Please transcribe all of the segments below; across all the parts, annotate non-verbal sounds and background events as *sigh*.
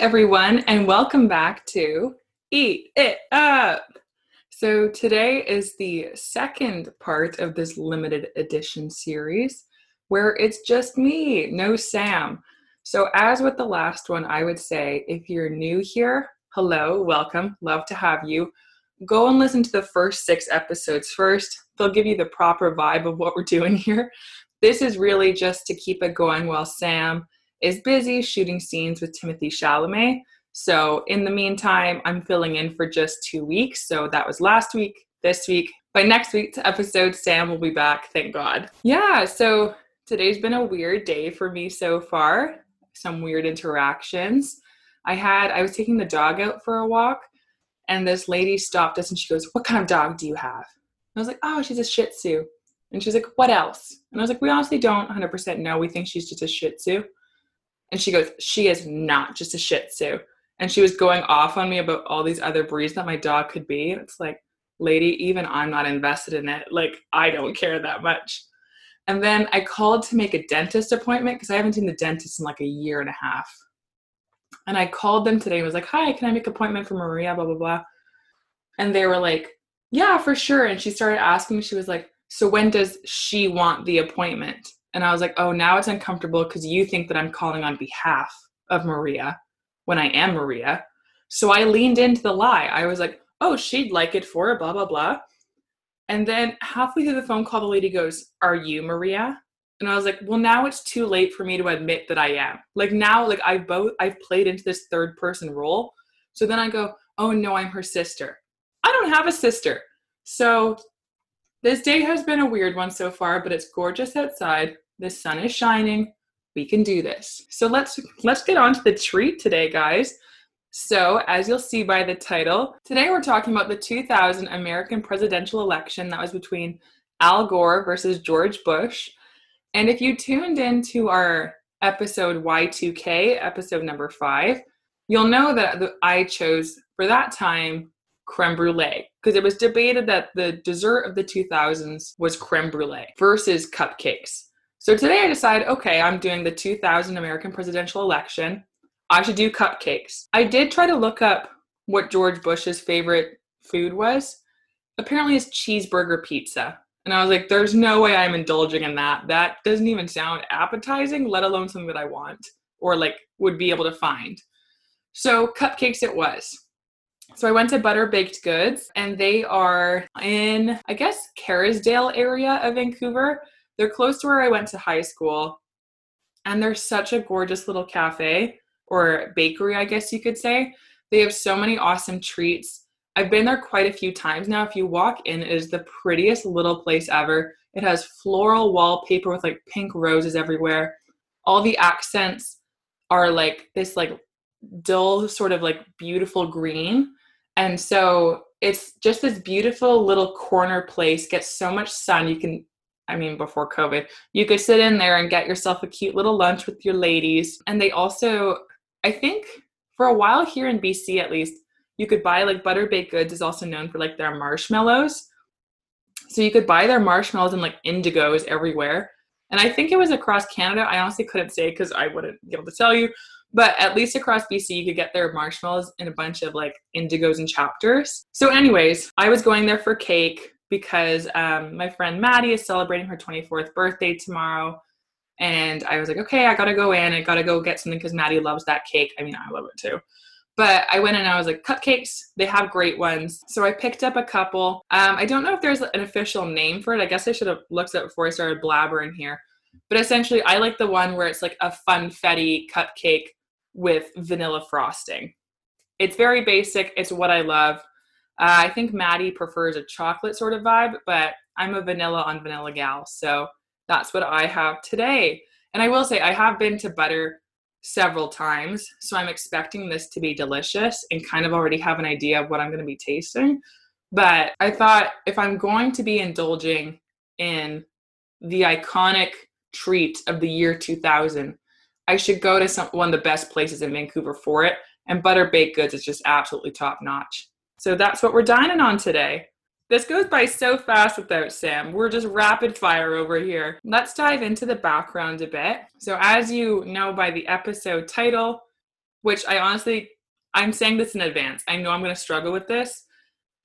Everyone, and welcome back to Eat It Up. So, today is the second part of this limited edition series where it's just me, no Sam. So, as with the last one, I would say if you're new here, hello, welcome, love to have you. Go and listen to the first six episodes first. They'll give you the proper vibe of what we're *laughs* doing here. This is really just to keep it going while Sam is busy shooting scenes with Timothée Chalamet. So in the meantime, I'm filling in for just two weeks. So that was last week, this week. By next week's episode, Sam will be back, thank God. Yeah, so today's been a weird day for me so far. Some weird interactions. I had, I was taking the dog out for a walk, and this lady stopped us and she goes, What kind of dog do you have? I was like, Oh, she's a Shih Tzu. And she's like, What else? And I was like, We honestly don't 100% know. We think she's just a Shih Tzu. And she goes, She is not just a Shih Tzu. And she was going off on me about all these other breeds that my dog could be. And it's like, lady, even I'm not invested in it. Like, I don't care that much. And then I called to make a dentist appointment because I haven't seen the dentist in like a year and a half. And I called them today and was like, Hi, can I make an appointment for Maria? Blah, blah, blah. And they were like, Yeah, for sure. And she started asking, she was like, So when does she want the appointment? And I was like, oh, now it's uncomfortable because you think that I'm calling on behalf of Maria when I am Maria. So I leaned into the lie. I was like, oh, she'd like it for a blah, blah, blah. And then halfway through the phone call, the lady goes, Are you Maria? And I was like, Well, now it's too late for me to admit that I am. Like now, like I've both I've played into this third person role. So then I go, Oh no, I'm her sister. I don't have a sister. So this day has been a weird one so far, but it's gorgeous outside. The sun is shining. We can do this. So let's let's get on to the treat today, guys. So, as you'll see by the title, today we're talking about the 2000 American presidential election that was between Al Gore versus George Bush. And if you tuned in to our episode Y2K, episode number 5, you'll know that I chose for that time creme brulee because it was debated that the dessert of the 2000s was creme brulee versus cupcakes. So today I decided, okay, I'm doing the 2000 American presidential election. I should do cupcakes. I did try to look up what George Bush's favorite food was. Apparently, it's cheeseburger pizza. And I was like, there's no way I'm indulging in that. That doesn't even sound appetizing, let alone something that I want or like would be able to find. So, cupcakes it was. So I went to Butter Baked Goods and they are in, I guess, Kerrisdale area of Vancouver. They're close to where I went to high school. And they're such a gorgeous little cafe or bakery, I guess you could say. They have so many awesome treats. I've been there quite a few times now. If you walk in, it is the prettiest little place ever. It has floral wallpaper with like pink roses everywhere. All the accents are like this like dull sort of like beautiful green and so it's just this beautiful little corner place, gets so much sun. You can, I mean, before COVID, you could sit in there and get yourself a cute little lunch with your ladies. And they also, I think for a while here in BC at least, you could buy like Butter Baked Goods is also known for like their marshmallows. So you could buy their marshmallows and like indigos everywhere. And I think it was across Canada. I honestly couldn't say because I wouldn't be able to tell you. But at least across BC, you could get their marshmallows in a bunch of like indigos and chapters. So, anyways, I was going there for cake because um, my friend Maddie is celebrating her 24th birthday tomorrow. And I was like, okay, I gotta go in. I gotta go get something because Maddie loves that cake. I mean, I love it too. But I went in and I was like, cupcakes, they have great ones. So I picked up a couple. Um, I don't know if there's an official name for it. I guess I should have looked it up before I started blabbering here. But essentially, I like the one where it's like a funfetti cupcake with vanilla frosting. It's very basic. It's what I love. Uh, I think Maddie prefers a chocolate sort of vibe, but I'm a vanilla on vanilla gal. So that's what I have today. And I will say, I have been to Butter several times. So I'm expecting this to be delicious and kind of already have an idea of what I'm going to be tasting. But I thought if I'm going to be indulging in the iconic treat of the year 2000, I should go to some one of the best places in Vancouver for it. And Butter Baked Goods is just absolutely top notch. So that's what we're dining on today. This goes by so fast without Sam. We're just rapid fire over here. Let's dive into the background a bit. So, as you know by the episode title, which I honestly, I'm saying this in advance. I know I'm going to struggle with this.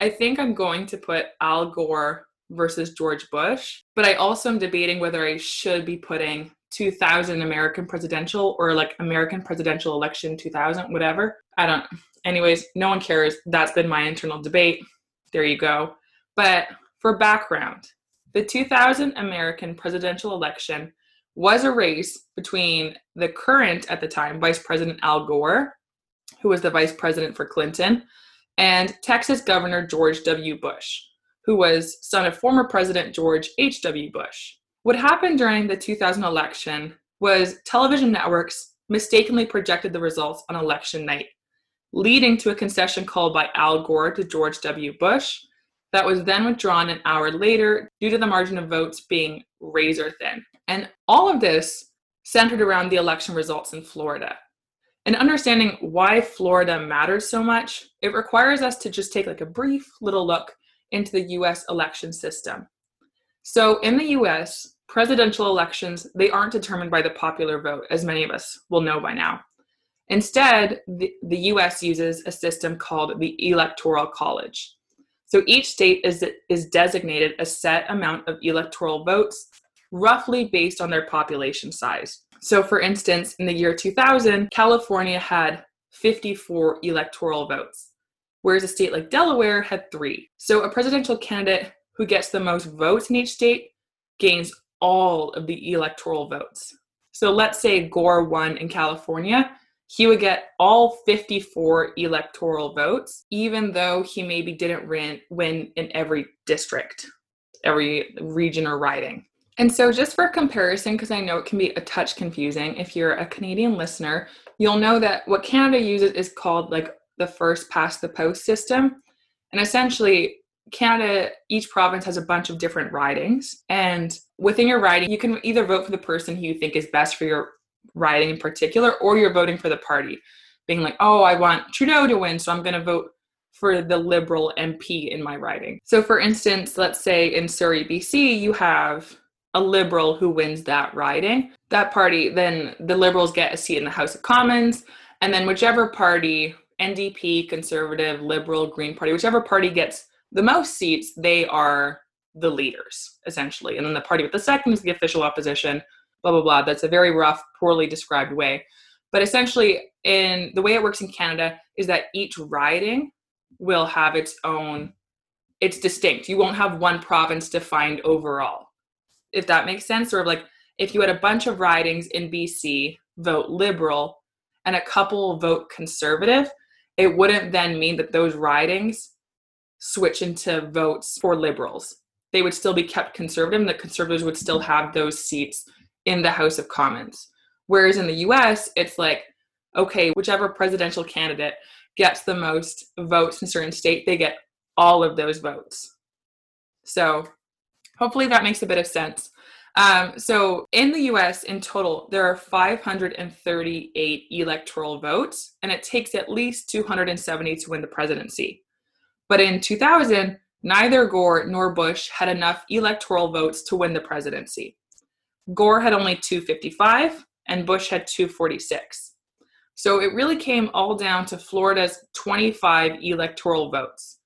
I think I'm going to put Al Gore versus George Bush, but I also am debating whether I should be putting 2000 American presidential or like American presidential election 2000, whatever. I don't. Anyways, no one cares. That's been my internal debate. There you go. But for background, the 2000 American presidential election was a race between the current at the time Vice President Al Gore, who was the vice president for Clinton, and Texas Governor George W. Bush, who was son of former President George H.W. Bush. What happened during the 2000 election was television networks mistakenly projected the results on election night, leading to a concession call by Al Gore to George W. Bush that was then withdrawn an hour later due to the margin of votes being razor thin. And all of this centered around the election results in Florida. And understanding why Florida matters so much, it requires us to just take like a brief little look into the US election system. So in the US, presidential elections, they aren't determined by the popular vote, as many of us will know by now. Instead, the, the US uses a system called the Electoral College. So each state is, is designated a set amount of electoral votes, roughly based on their population size. So, for instance, in the year 2000, California had 54 electoral votes, whereas a state like Delaware had three. So, a presidential candidate who gets the most votes in each state gains all of the electoral votes. So, let's say Gore won in California, he would get all 54 electoral votes, even though he maybe didn't win in every district, every region or riding. And so, just for comparison, because I know it can be a touch confusing, if you're a Canadian listener, you'll know that what Canada uses is called like the first past the post system. And essentially, Canada, each province has a bunch of different ridings. And within your riding, you can either vote for the person who you think is best for your riding in particular, or you're voting for the party, being like, oh, I want Trudeau to win, so I'm going to vote for the Liberal MP in my riding. So, for instance, let's say in Surrey, BC, you have a Liberal who wins that riding. That party, then the Liberals get a seat in the House of Commons, and then whichever party, NDP, Conservative, Liberal, Green Party, whichever party gets the most seats, they are the leaders, essentially. And then the party with the second is the official opposition, blah blah blah that's a very rough poorly described way. But essentially in the way it works in canada is that each riding will have its own it's distinct. You won't have one province defined overall. If that makes sense sort of like if you had a bunch of ridings in bc vote liberal and a couple vote conservative it wouldn't then mean that those ridings switch into votes for liberals. They would still be kept conservative and the conservatives would still have those seats in the House of Commons. Whereas in the US, it's like, okay, whichever presidential candidate gets the most votes in a certain state, they get all of those votes. So hopefully that makes a bit of sense. Um, so in the US, in total, there are 538 electoral votes, and it takes at least 270 to win the presidency. But in 2000, neither Gore nor Bush had enough electoral votes to win the presidency. Gore had only 255 and Bush had 246. So it really came all down to Florida's 25 electoral votes.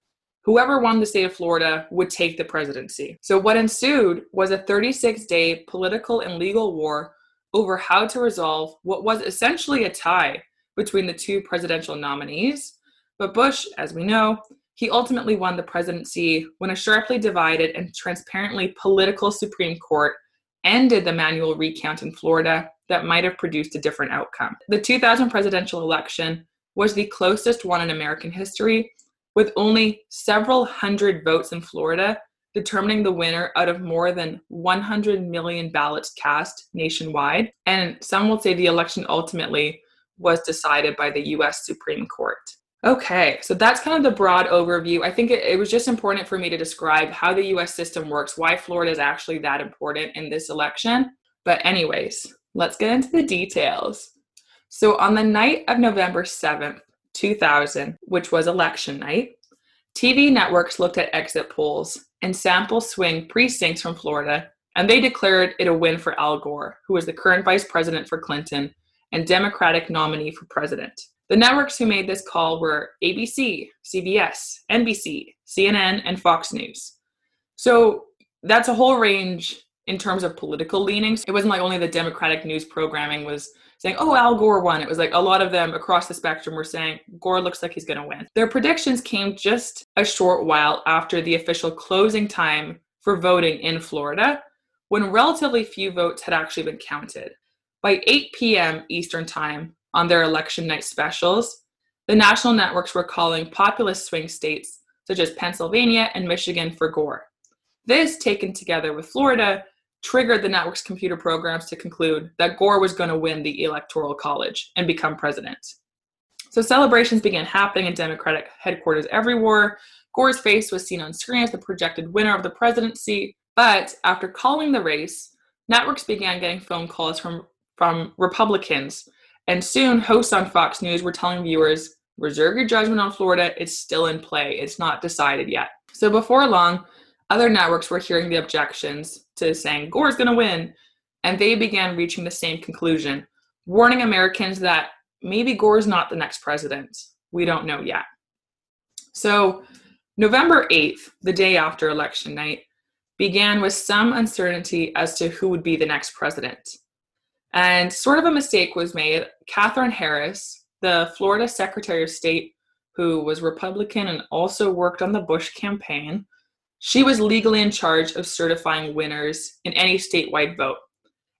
Whoever won the state of Florida would take the presidency. So what ensued was a 36 day political and legal war over how to resolve what was essentially a tie between the two presidential nominees. But Bush, as we know, he ultimately won the presidency when a sharply divided and transparently political Supreme Court ended the manual recount in Florida that might have produced a different outcome. The 2000 presidential election was the closest one in American history, with only several hundred votes in Florida determining the winner out of more than 100 million ballots cast nationwide. And some will say the election ultimately was decided by the US Supreme Court. Okay, so that's kind of the broad overview. I think it, it, was just important for me to describe how the US system works, why Florida is actually that important in this election. But, anyways, let's get into the details. So, on the night of November 7th, 2000, which was election night, TV networks looked at exit polls and sample swing precincts from Florida, and they declared it a win for Al Gore, who was the current vice president for Clinton and Democratic nominee for president. The networks who made this call were ABC, CBS, NBC, CNN, and Fox News. So that's a whole range in terms of political leanings. It wasn't like only the Democratic news programming was saying, oh, Al Gore won. It was like a lot of them across the spectrum were saying, Gore looks like he's going to win. Their predictions came just a short while after the official closing time for voting in Florida, when relatively few votes had actually been counted. By 8 p.m. Eastern Time on their election night specials, the national networks were calling populous swing states such as Pennsylvania and Michigan for Gore. This, taken together with Florida, triggered the network's computer programs to conclude that Gore was going to win the Electoral College and become president. So celebrations began happening in Democratic headquarters everywhere. Gore's face was seen on screen as the projected winner of the presidency. But after calling the race, networks began getting phone calls from, from Republicans. And soon, hosts on Fox News were telling viewers, reserve your judgment on Florida. It's still in play, it's not decided yet. So before long, other networks were hearing the objections to saying Gore's going to win, and they began reaching the same conclusion, warning Americans that maybe Gore's not the next president. We don't know yet. So, November 8th, the day after election night, began with some uncertainty as to who would be the next president. And sort of a mistake was made. Katherine Harris, the Florida Secretary of State, who was Republican and also worked on the Bush campaign, she was legally in charge of certifying winners in any statewide vote.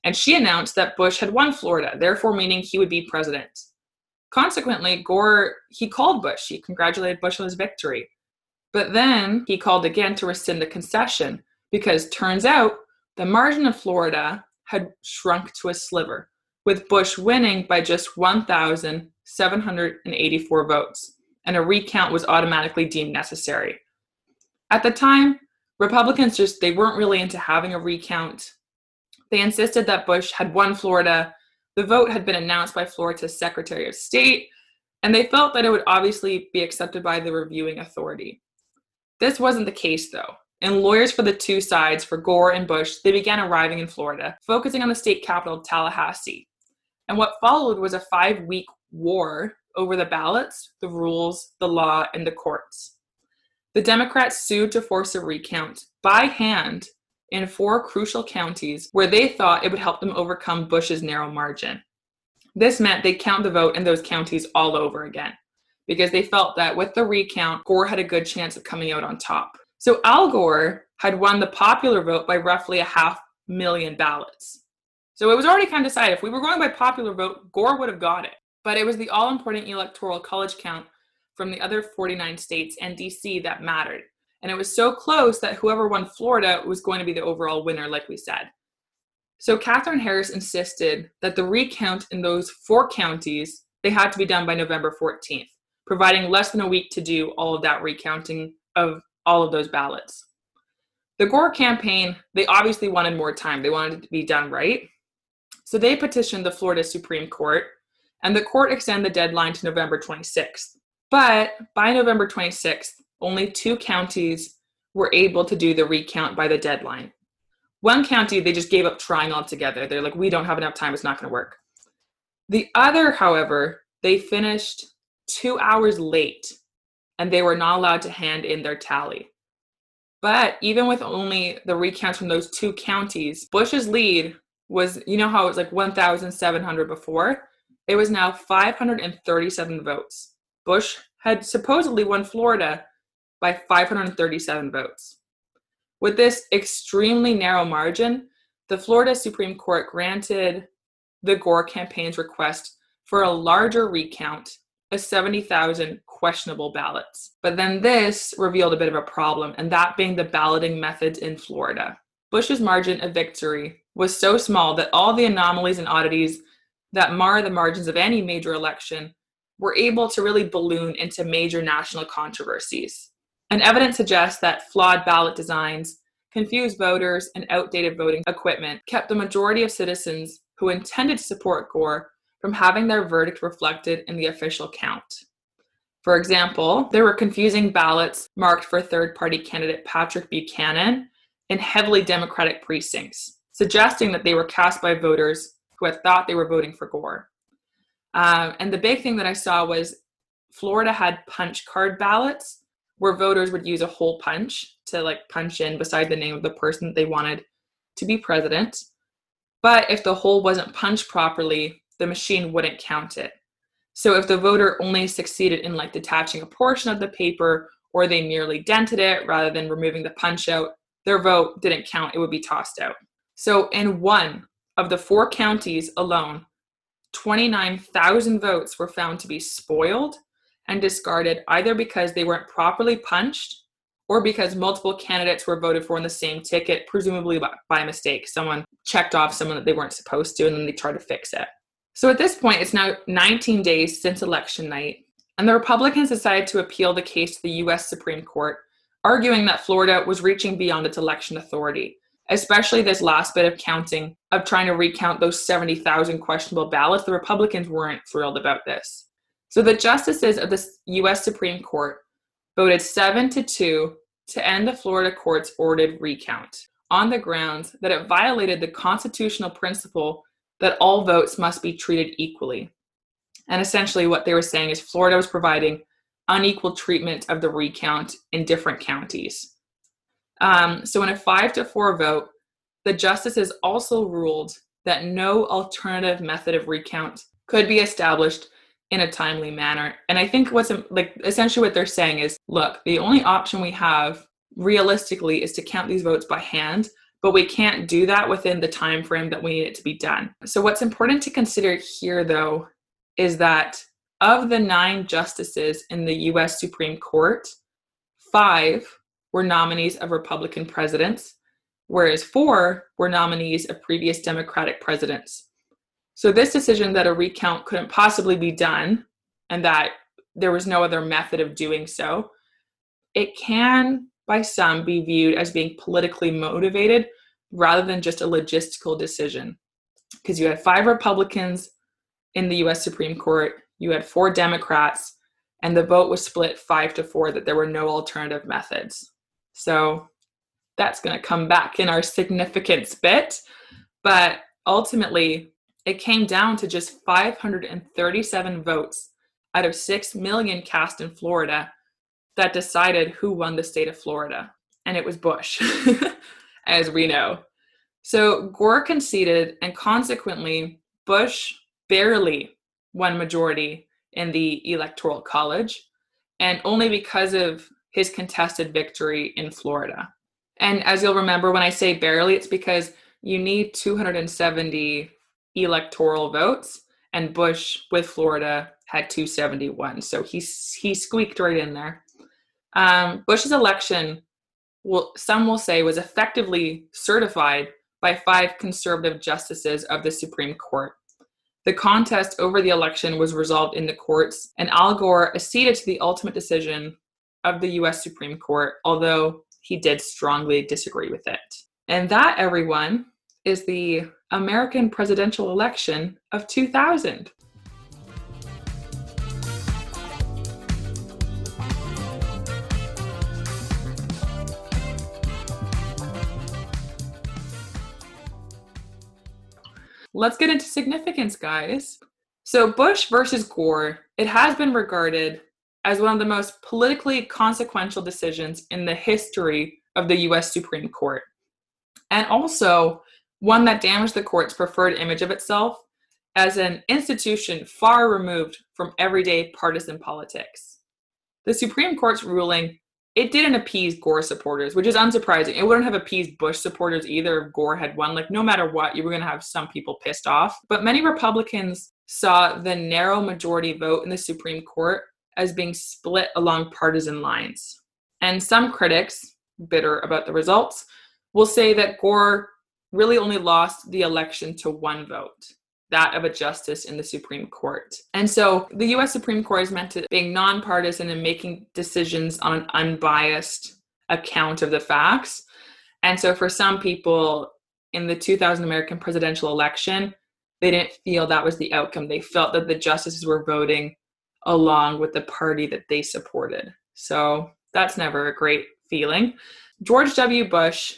And she announced that Bush had won Florida, therefore meaning he would be president. Consequently, Gore, he called Bush. He congratulated Bush on his victory. But then he called again to rescind the concession because turns out the margin of Florida had shrunk to a sliver, with Bush winning by just 1,784 votes, and a recount was automatically deemed necessary. At the time, Republicans just they weren't really into having a recount. They insisted that Bush had won Florida. The vote had been announced by Florida's Secretary of State, and they felt that it would obviously be accepted by the reviewing authority. This wasn't the case though. And lawyers for the two sides, for Gore and Bush, they began arriving in Florida, focusing on the state capital, Tallahassee. And what followed was a five week war over the ballots, the rules, the law, and the courts. The Democrats sued to force a recount by hand in four crucial counties where they thought it would help them overcome Bush's narrow margin. This meant they'd count the vote in those counties all over again because they felt that with the recount, Gore had a good chance of coming out on top. So Al Gore had won the popular vote by roughly a half million ballots. So it was already kind of decided if we were going by popular vote, Gore would have got it. But it was the all important electoral college count from the other 49 states and DC that mattered. And it was so close that whoever won Florida was going to be the overall winner, like we said. So Katherine Harris insisted that the recount in those four counties they had to be done by November 14th, providing less than a week to do all of that recounting of all of those ballots. The Gore campaign, they obviously wanted more time. They wanted it to be done right. So they petitioned the Florida Supreme Court, and the court extended the deadline to November 26th. But by November 26th, only two counties were able to do the recount by the deadline. One county, they just gave up trying altogether. They're like, we don't have enough time, it's not going to work. The other, however, they finished two hours late and they were not allowed to hand in their tally. But even with only the recounts from those two counties, Bush's lead was, you know how it was like 1,700 before? It was now 537 votes. Bush had supposedly won Florida by 537 votes. With this extremely narrow margin, the Florida Supreme Court granted the Gore campaign's request for a larger recount of 70,000 questionable ballots. But then this revealed a bit of a problem, and that being the balloting methods in Florida. Bush's margin of victory was so small that all the anomalies and oddities that mar the margins of any major election were able to really balloon into major national controversies. And evidence suggests that flawed ballot designs, confused voters, and outdated voting equipment kept the majority of citizens who intended to support Gore from having their verdict reflected in the official count. For example, there were confusing ballots marked for third party candidate Patrick Buchanan in heavily Democratic precincts, suggesting that they were cast by voters who had thought they were voting for Gore. Um, and the big thing that I saw was Florida had punch card ballots where voters would use a hole punch to like punch in beside the name of the person that they wanted to be president. But if the hole wasn't punched properly, the machine wouldn't count it. So if the voter only succeeded in like detaching a portion of the paper or they merely dented it rather than removing the punch out, their vote didn't count, it would be tossed out. So in one of the four counties alone, 29,000 votes were found to be spoiled and discarded either because they weren't properly punched or because multiple candidates were voted for in the same ticket, presumably by, by mistake. Someone checked off someone that they weren't supposed to and then they tried to fix it. So at this point, it's now 19 days since election night, and the Republicans decided to appeal the case to the US Supreme Court, arguing that Florida was reaching beyond its election authority, especially this last bit of counting of trying to recount those 70,000 questionable ballots. The Republicans weren't thrilled about this. So the justices of the US Supreme Court voted 7 to 2 to end the Florida court's ordered recount on the grounds that it violated the constitutional principle that all votes must be treated equally. And essentially, what they were saying is Florida was providing unequal treatment of the recount in different counties. Um, so, in a five to four vote, the justices also ruled that no alternative method of recount could be established in a timely manner. And I think what's like essentially what they're saying is look, the only option we have realistically is to count these votes by hand but we can't do that within the time frame that we need it to be done. So what's important to consider here though is that of the 9 justices in the US Supreme Court, 5 were nominees of Republican presidents, whereas 4 were nominees of previous Democratic presidents. So this decision that a recount couldn't possibly be done and that there was no other method of doing so, it can by some be viewed as being politically motivated rather than just a logistical decision. Because you had five Republicans in the US Supreme Court, you had four Democrats, and the vote was split five to four that there were no alternative methods. So that's going to come back in our significance bit. But ultimately, it came down to just 537 votes out of 6 million cast in Florida that decided who won the state of Florida. And it was Bush, *laughs* as we know. So Gore conceded, and consequently, Bush barely won majority in the Electoral College, and only because of his contested victory in Florida. And as you'll remember, when I say barely, it's because you need 270 electoral votes, and Bush with Florida had 271. So he, he squeaked right in there. Um, Bush's election, will, some will say, was effectively certified by five conservative justices of the Supreme Court. The contest over the election was resolved in the courts, and Al Gore acceded to the ultimate decision of the US Supreme Court, although he did strongly disagree with it. And that, everyone, is the American presidential election of 2000. Let's get into significance, guys. So, Bush versus Gore, it has been regarded as one of the most politically consequential decisions in the history of the US Supreme Court. And also one that damaged the court's preferred image of itself as an institution far removed from everyday partisan politics. The Supreme Court's ruling it didn't appease Gore supporters, which is unsurprising. It wouldn't have appeased Bush supporters either if Gore had won. Like, no matter what, you were going to have some people pissed off. But many Republicans saw the narrow majority vote in the Supreme Court as being split along partisan lines. And some critics, bitter about the results, will say that Gore really only lost the election to one vote that of a justice in the Supreme Court. And so the US Supreme Court is meant to being nonpartisan and making decisions on an unbiased account of the facts. And so for some people in the 2000 American presidential election, they didn't feel that was the outcome. They felt that the justices were voting along with the party that they supported. So that's never a great feeling. George W. Bush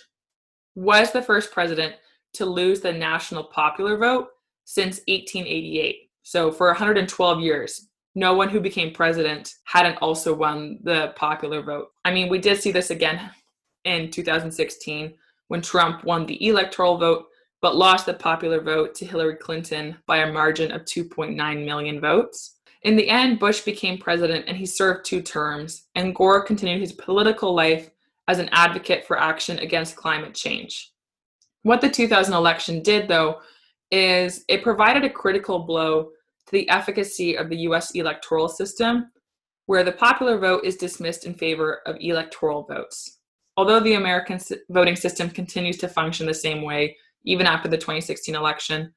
was the first president to lose the national popular vote since 1888. So for 112 years, no one who became president hadn't also won the popular vote. I mean, we did see this again in 2016 when Trump won the electoral vote but lost the popular vote to Hillary Clinton by a margin of 2.9 million votes. In the end, Bush became president and he served two terms, and Gore continued his political life as an advocate for action against climate change. What the 2000 election did, though, is it provided a critical blow to the efficacy of the US electoral system, where the popular vote is dismissed in favor of electoral votes. Although the American voting system continues to function the same way, even after the 2016 election,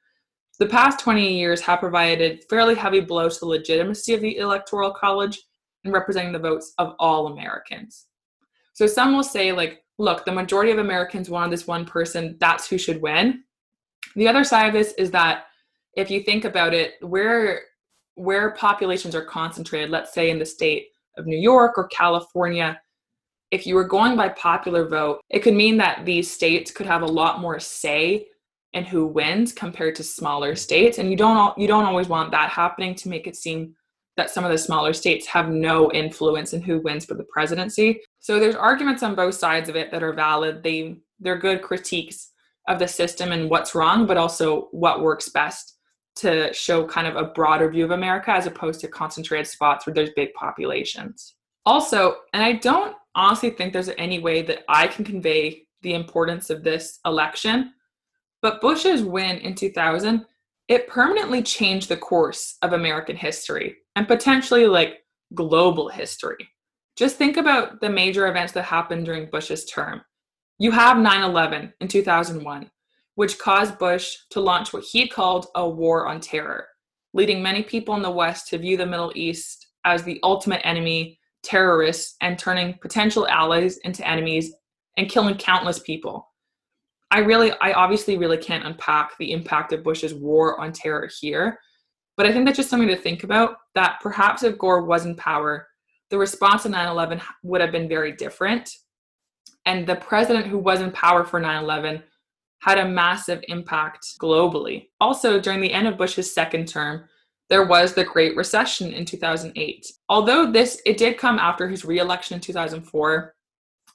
the past 20 years have provided fairly heavy blow to the legitimacy of the Electoral College and representing the votes of all Americans. So some will say, like, look, the majority of Americans wanted this one person, that's who should win. The other side of this is that if you think about it, where where populations are concentrated, let's say in the state of New York or California, if you were going by popular vote, it could mean that these states could have a lot more say in who wins compared to smaller states, and you don't you don't always want that happening to make it seem that some of the smaller states have no influence in who wins for the presidency. So there's arguments on both sides of it that are valid. They they're good critiques of the system and what's wrong, but also what works best to show kind of a broader view of America as opposed to concentrated spots where there's big populations. Also, and I don't honestly think there's any way that I can convey the importance of this election, but Bush's win in 2000, it permanently changed the course of American history and potentially like global history. Just think about the major events that happened during Bush's term. You have 9 11 in 2001, which caused Bush to launch what he called a war on terror, leading many people in the West to view the Middle East as the ultimate enemy, terrorists, and turning potential allies into enemies and killing countless people. I really, I obviously really can't unpack the impact of Bush's war on terror here, but I think that's just something to think about that perhaps if Gore was in power, the response to 9 11 would have been very different and the president who was in power for 9 11 had a massive impact globally. Also, during the end of Bush's second term, there was the Great Recession in 2008. Although this it did come after his reelection in 2004,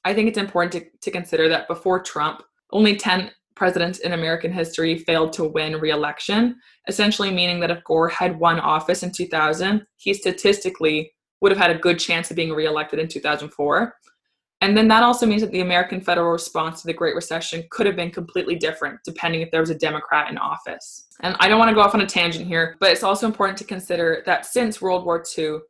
I think it's important to, to consider that before Trump, only 10 presidents in American history failed to win re-election, essentially meaning that if Gore had won office in 2000, he statistically would have had a good chance of being reelected in 2004. And then that also means that the American federal response to the Great Recession could have been completely different depending if there was a Democrat in office. And I don't want to go off on a tangent here, but it's also important to consider that since World War II,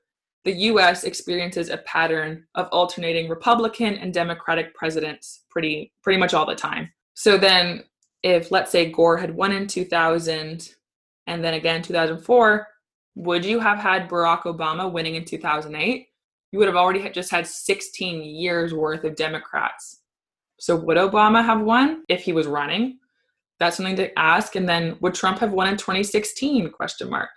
the US experiences a pattern of alternating Republican and Democratic presidents pretty pretty much all the time. So then if let's say Gore had won in 2000 and then again 2004, would you have had Barack Obama winning in 2008? You would have already just had 16 years worth of Democrats. So would Obama have won if he was running? That's something to ask. And then would Trump have won in 2016? Question mark.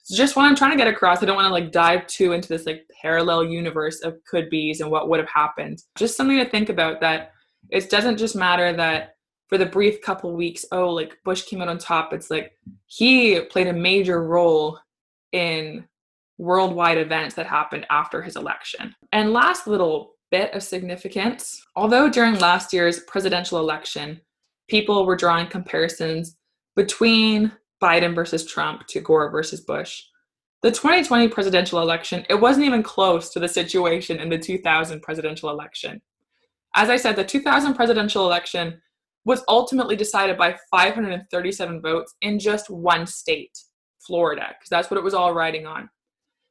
It's just what I'm trying to get across. I don't want to like dive too into this like parallel universe of could be's and what would have happened. Just something to think about that it doesn't just matter that for the brief couple weeks, oh, like Bush came out on top. It's like he played a major role in worldwide events that happened after his election. And last little bit of significance although during last year's presidential election, people were drawing comparisons between Biden versus Trump to Gore versus Bush. The 2020 presidential election, it wasn't even close to the situation in the 2000 presidential election. As I said, the 2000 presidential election was ultimately decided by 537 votes in just one state, Florida, because that's what it was all riding on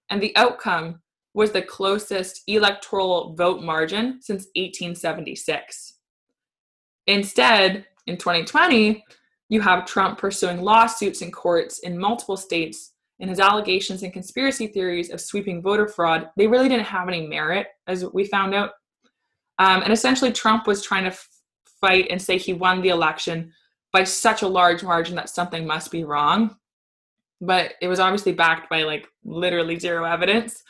and the outcome was the closest electoral vote margin since 1876. Instead, in 2020, you have Trump pursuing lawsuits in courts in multiple states, and his allegations and conspiracy theories of sweeping voter fraud, they really didn't have any merit, as we found out. Um, and essentially, Trump was trying to f- fight and say he won the election by such a large margin that something must be wrong but it was obviously backed by like literally zero evidence.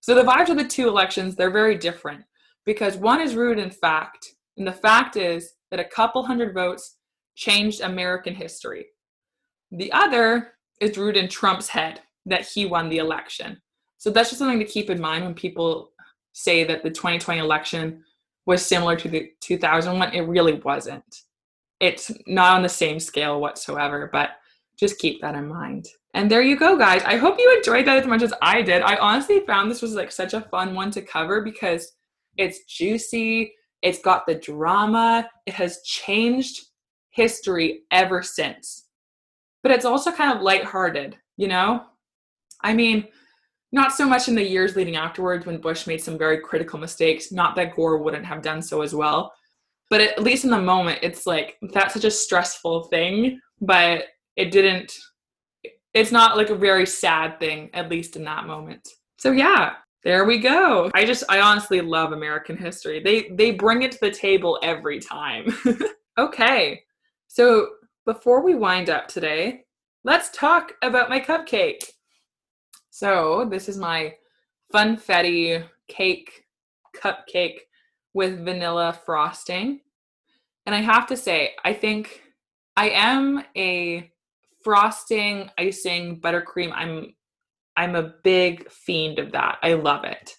So the vibes of the two elections, they're very different because one is rooted in fact, and the fact is that a couple hundred votes changed American history. The other is rooted in Trump's head. that he won the election. So that's just something to keep in mind when people say that the 2020 election was similar to the 2001. It really wasn't. It's not on the same scale whatsoever, but just keep that in mind. And there you go, guys. I hope you enjoyed that as much as I did. I honestly found this was like such a fun one to cover because it's juicy, it's got the drama, it has changed history ever since. But it's also kind of lighthearted, you know? I mean, not so much in the years leading afterwards when Bush made some very critical mistakes. Not that Gore wouldn't have done so as well. But at least in the moment, it's like that's such a stressful thing, but it didn't, it's not like a very sad thing, at least in that moment. So yeah, there we go. I just, I honestly love American history. They, they bring it to the table every time. *laughs* okay. So before we wind up today, let's talk about my cupcake. So this is my funfetti cake cupcake with vanilla frosting. And I have to say, I think I am a frosting, icing, buttercream. I'm I'm a big fiend of that. I love it.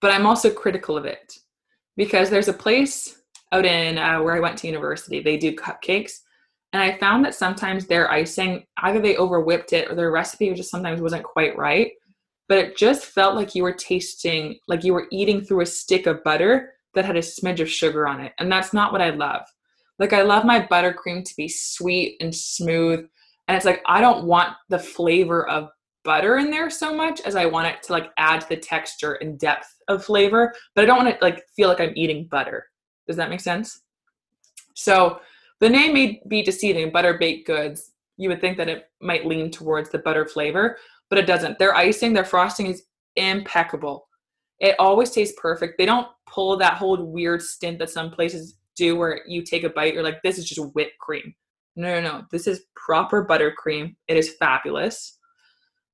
But I'm also critical of it because there's a place out in uh, where I went to university. They do cupcakes and I found that sometimes their icing, either they over whipped it or their recipe just sometimes wasn't quite right. But it just felt like you were tasting, like you were eating through a stick of butter that had a smidge of sugar on it. And that's not what I love. Like, I love my buttercream to be sweet and smooth. And it's like, I don't want the flavor of butter in there so much as I want it to like add to the texture and depth of flavor. But I don't want to like feel like I'm eating butter. Does that make sense? So, the name may be deceiving, butter baked goods. You would think that it might lean towards the butter flavor, but it doesn't. Their icing, their frosting is impeccable. It always tastes perfect. They don't pull that whole weird stint that some places do where you take a bite, you're like, this is just whipped cream. No, no, no. This is proper buttercream. It is fabulous.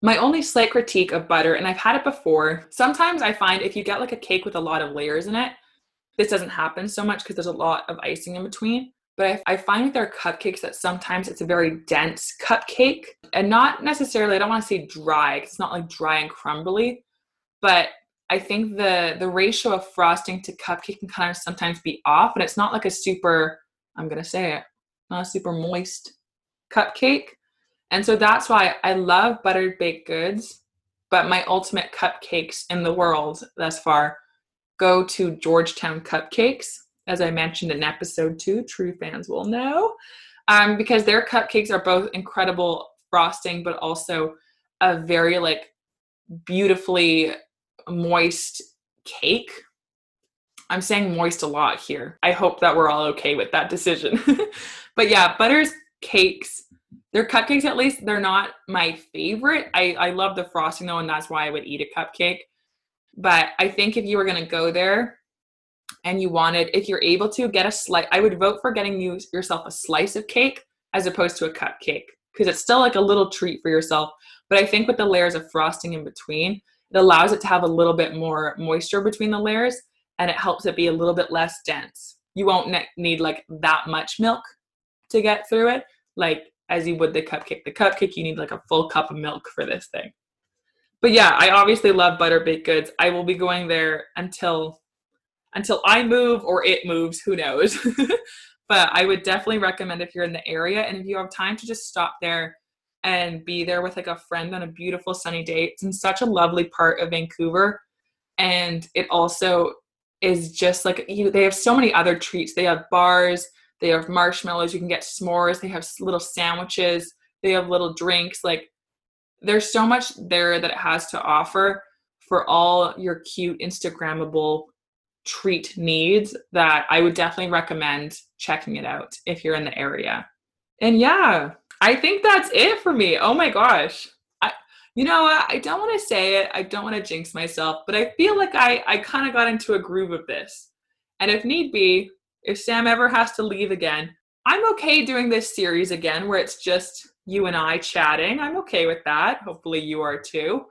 My only slight critique of butter, and I've had it before, sometimes I find if you get like a cake with a lot of layers in it, this doesn't happen so much because there's a lot of icing in between. But I, I find with their cupcakes that sometimes it's a very dense cupcake and not necessarily, I don't want to say dry because it's not like dry and crumbly, but I think the the ratio of frosting to cupcake can kind of sometimes be off, and it's not like a super. I'm gonna say it, not a super moist cupcake, and so that's why I love buttered baked goods. But my ultimate cupcakes in the world thus far go to Georgetown Cupcakes as I mentioned in episode two, true fans will know, um, because their cupcakes are both incredible frosting, but also a very like beautifully moist cake. I'm saying moist a lot here. I hope that we're all okay with that decision. *laughs* but yeah, Butter's cakes. They're cupcakes at least, they're not my favorite. I, I love the frosting though, and that's why I would eat a cupcake. But I think if you were gonna go there, and you wanted, if you're able to, get a slice. I would vote for getting you yourself a slice of cake as opposed to a cupcake because it's still like a little treat for yourself. But I think with the layers of frosting in between, it allows it to have a little bit more moisture between the layers and it helps it be a little bit less dense. You won't ne- need like that much milk to get through it, like as you would the cupcake. The cupcake, you need like a full cup of milk for this thing. But yeah, I obviously love butter baked goods. I will be going there until until I move or it moves, who knows. *laughs* but I would definitely recommend if you're in the area and if you have time to just stop there and be there with like a friend on a beautiful sunny day. It's in such a lovely part of Vancouver. And it also is just like you they have so many other treats. They have bars, they have marshmallows, you can get s'mores, they have little sandwiches, they have little drinks. Like there's so much there that it has to offer for all your cute Instagrammable treat needs that I would definitely recommend checking it out if you're in the area. And yeah, I think that's it for me. Oh my gosh. I, you know what? I don't want to say it. I don't want to jinx myself, but I feel like I, I kind of got into a groove of this. And if need be, if Sam ever has to leave again, I'm okay doing this series again where it's just you and I chatting. I'm okay with that. Hopefully you are too.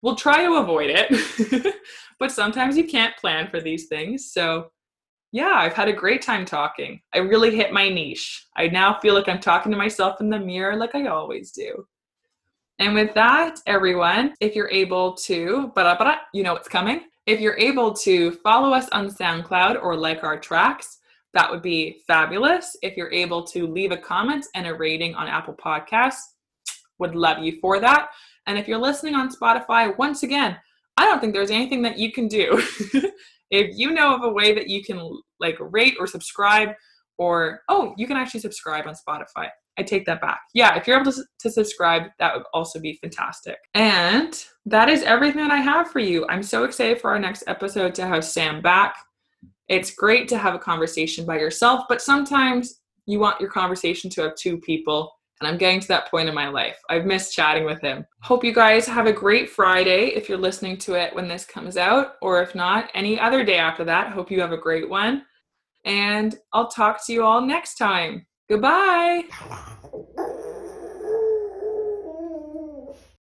We'll try to avoid it. *laughs* but sometimes you can't plan for these things. So, yeah, I've had a great time talking. I really hit my niche. I now feel like I'm talking to myself in the mirror like I always do. And with that, everyone, if you're able to, you know what's coming. If you're able to follow us on SoundCloud or like our tracks, that would be fabulous. If you're able to leave a comment and a rating on Apple Podcasts, would love you for that. And if you're listening on Spotify, once again, I don't think there's anything that you can do. *laughs* if you know of a way that you can like rate or subscribe, or oh, you can actually subscribe on Spotify. I take that back. Yeah, if you're able to, to subscribe, that would also be fantastic. And that is everything that I have for you. I'm so excited for our next episode to have Sam back. It's great to have a conversation by yourself, but sometimes you want your conversation to have two people. And I'm getting to that point in my life. I've missed chatting with him. Hope you guys have a great Friday if you're listening to it when this comes out, or if not, any other day after that. Hope you have a great one. And I'll talk to you all next time. Goodbye.